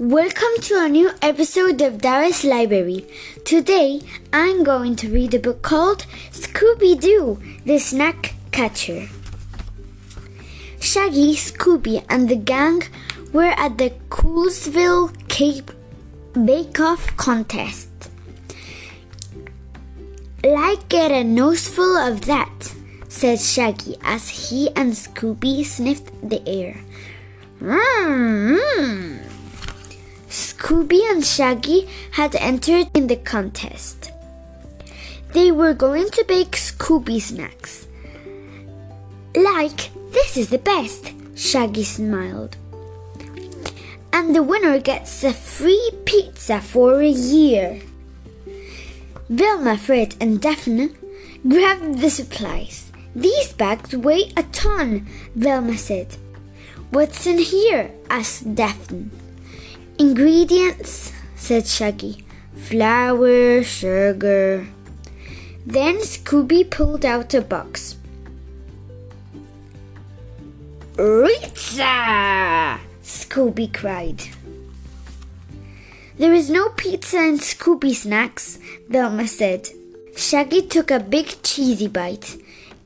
Welcome to a new episode of Dara's Library. Today I'm going to read a book called Scooby Doo, the Snack Catcher. Shaggy, Scooby, and the gang were at the Coolsville Cape Bake Off contest. Like get a noseful of that, said Shaggy as he and Scooby sniffed the air. Mmm. Scooby and Shaggy had entered in the contest. They were going to bake Scooby snacks. Like, this is the best, Shaggy smiled. And the winner gets a free pizza for a year. Velma, Fred, and Daphne grabbed the supplies. These bags weigh a ton, Velma said. What's in here? asked Daphne. Ingredients, said Shaggy. Flour, sugar. Then Scooby pulled out a box. Pizza! Scooby cried. There is no pizza in Scooby Snacks, Velma said. Shaggy took a big cheesy bite.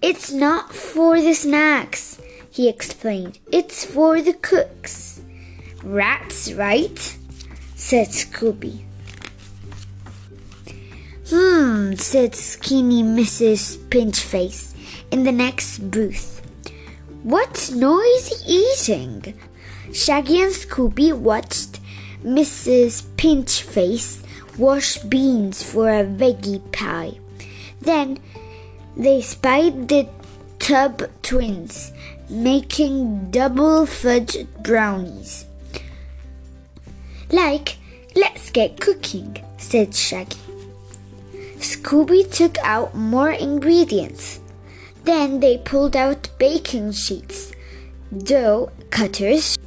It's not for the snacks, he explained. It's for the cooks. Rats, right? said Scooby. Hmm, said skinny Mrs. Pinchface in the next booth. What noisy eating? Shaggy and Scooby watched Mrs. Pinchface wash beans for a veggie pie. Then they spied the Tub twins making double fudge brownies. Like, let's get cooking, said Shaggy. Scooby took out more ingredients. Then they pulled out baking sheets, dough cutters,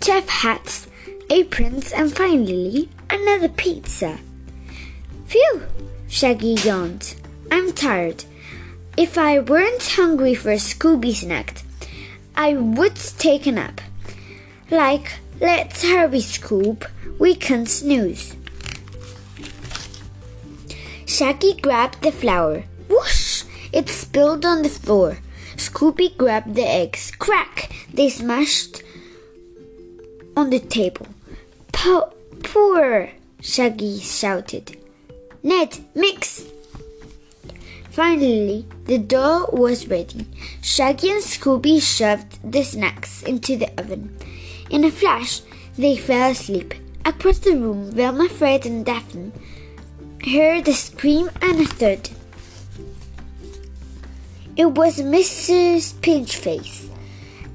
chef hats, aprons, and finally another pizza. Phew! Shaggy yawned. I'm tired. If I weren't hungry for a Scooby snack, I would take a nap. Like, let's hurry, Scoop. We can snooze. Shaggy grabbed the flour. Whoosh! It spilled on the floor. Scooby grabbed the eggs. Crack! They smashed on the table. Po- pour! Shaggy shouted. Ned, mix! Finally, the dough was ready. Shaggy and Scooby shoved the snacks into the oven. In a flash, they fell asleep. Across the room, Velma, Fred, and Daphne heard a scream and a thud. It was Mrs. Pinchface,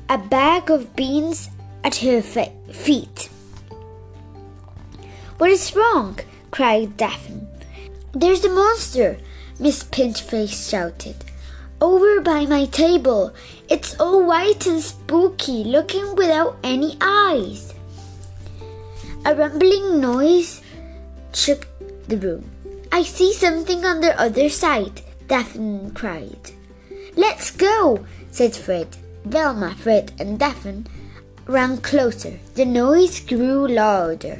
a bag of beans at her fe- feet. What is wrong? cried Daphne. There's a monster, Miss Pinchface shouted. Over by my table. It's all white and spooky, looking without any eyes. A rumbling noise shook the room. I see something on the other side, Daphne cried. Let's go, said Fred. Velma, Fred, and Daphne ran closer. The noise grew louder.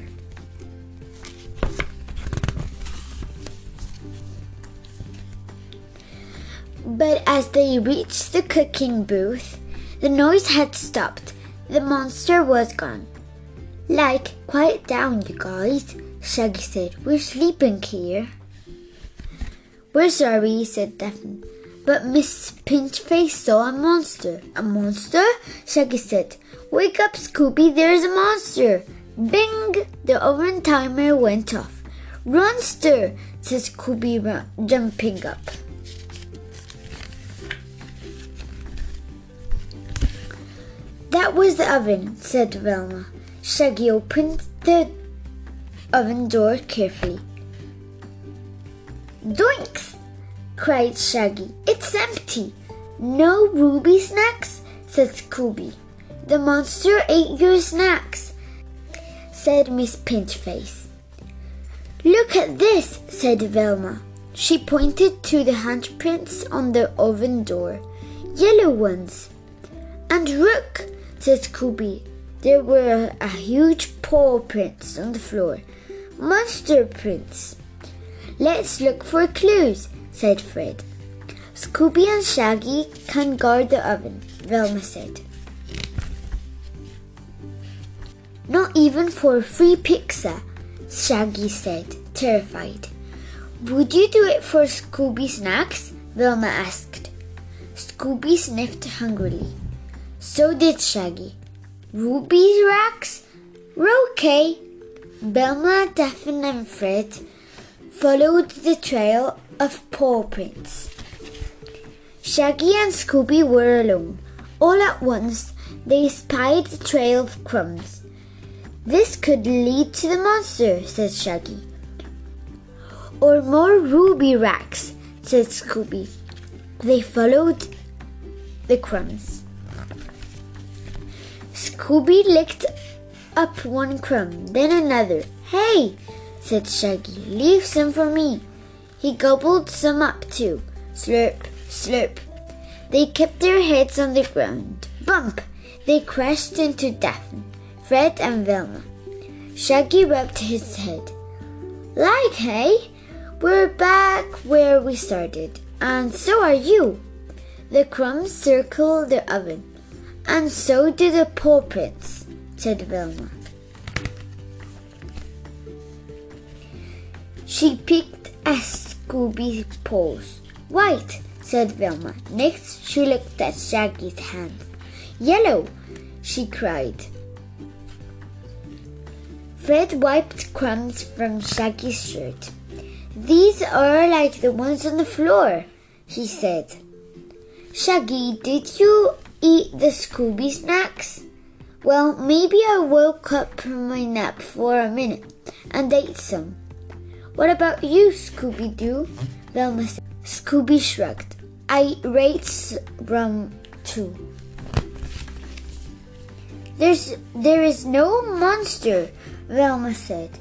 But as they reached the cooking booth, the noise had stopped. The monster was gone. Like, quiet down, you guys, Shaggy said. We're sleeping here. We're sorry, said Daphne. But Miss Pinchface saw a monster. A monster? Shaggy said. Wake up, Scooby, there's a monster. Bing! The oven timer went off. Runster, said Scooby, jumping up. That was the oven, said Velma. Shaggy opened the oven door carefully. Doinks! cried Shaggy. It's empty. No ruby snacks? said Scooby. The monster ate your snacks, said Miss Pinchface. Look at this, said Velma. She pointed to the handprints on the oven door. Yellow ones. And look, said Scooby. There were a huge paw prints on the floor. Monster prints. Let's look for clues, said Fred. Scooby and Shaggy can guard the oven, Velma said. Not even for free pizza, Shaggy said, terrified. Would you do it for Scooby snacks? Velma asked. Scooby sniffed hungrily. So did Shaggy. Ruby's racks? Okay. Velma, Daphne, and Fred followed the trail of paw prints. Shaggy and Scooby were alone. All at once, they spied the trail of crumbs. This could lead to the monster, said Shaggy. Or more ruby racks, said Scooby. They followed the crumbs. Scooby licked up one crumb, then another. Hey, said Shaggy, leave some for me. He gobbled some up too. Slurp, slurp. They kept their heads on the ground. Bump! They crashed into Daphne, Fred, and Velma. Shaggy rubbed his head. Like, hey? We're back where we started, and so are you. The crumbs circled the oven, and so do the paw prints, said Velma. She picked at Scooby's paws. White, said Velma. Next, she looked at Shaggy's hands. Yellow, she cried. Fred wiped crumbs from Shaggy's shirt. These are like the ones on the floor, he said. Shaggy, did you eat the Scooby snacks? Well, maybe I woke up from my nap for a minute and ate some. What about you, Scooby Doo? Velma said. Scooby shrugged. I ate rum too. There's there is no monster, Velma said.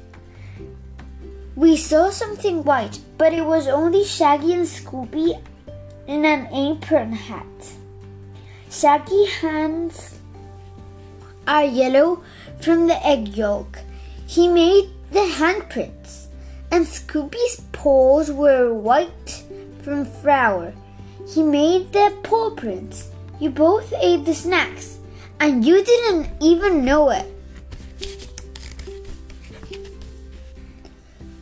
We saw something white, but it was only Shaggy and Scooby in an apron hat. Shaggy hands are yellow from the egg yolk. He made the handprints, and Scooby's paws were white from flour. He made the paw prints. You both ate the snacks, and you didn't even know it.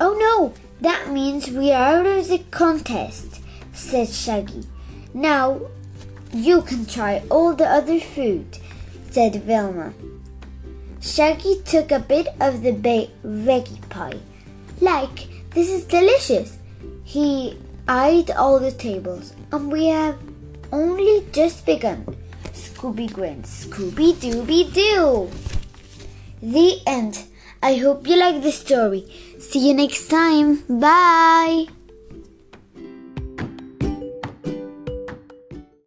Oh no, that means we are out of the contest, said Shaggy. Now you can try all the other food, said Velma. Shaggy took a bit of the ba- veggie pie. Like, this is delicious. He eyed all the tables, and we have only just begun. Scooby grinned. Scooby Dooby Doo! The end. I hope you like the story. See you next time. Bye.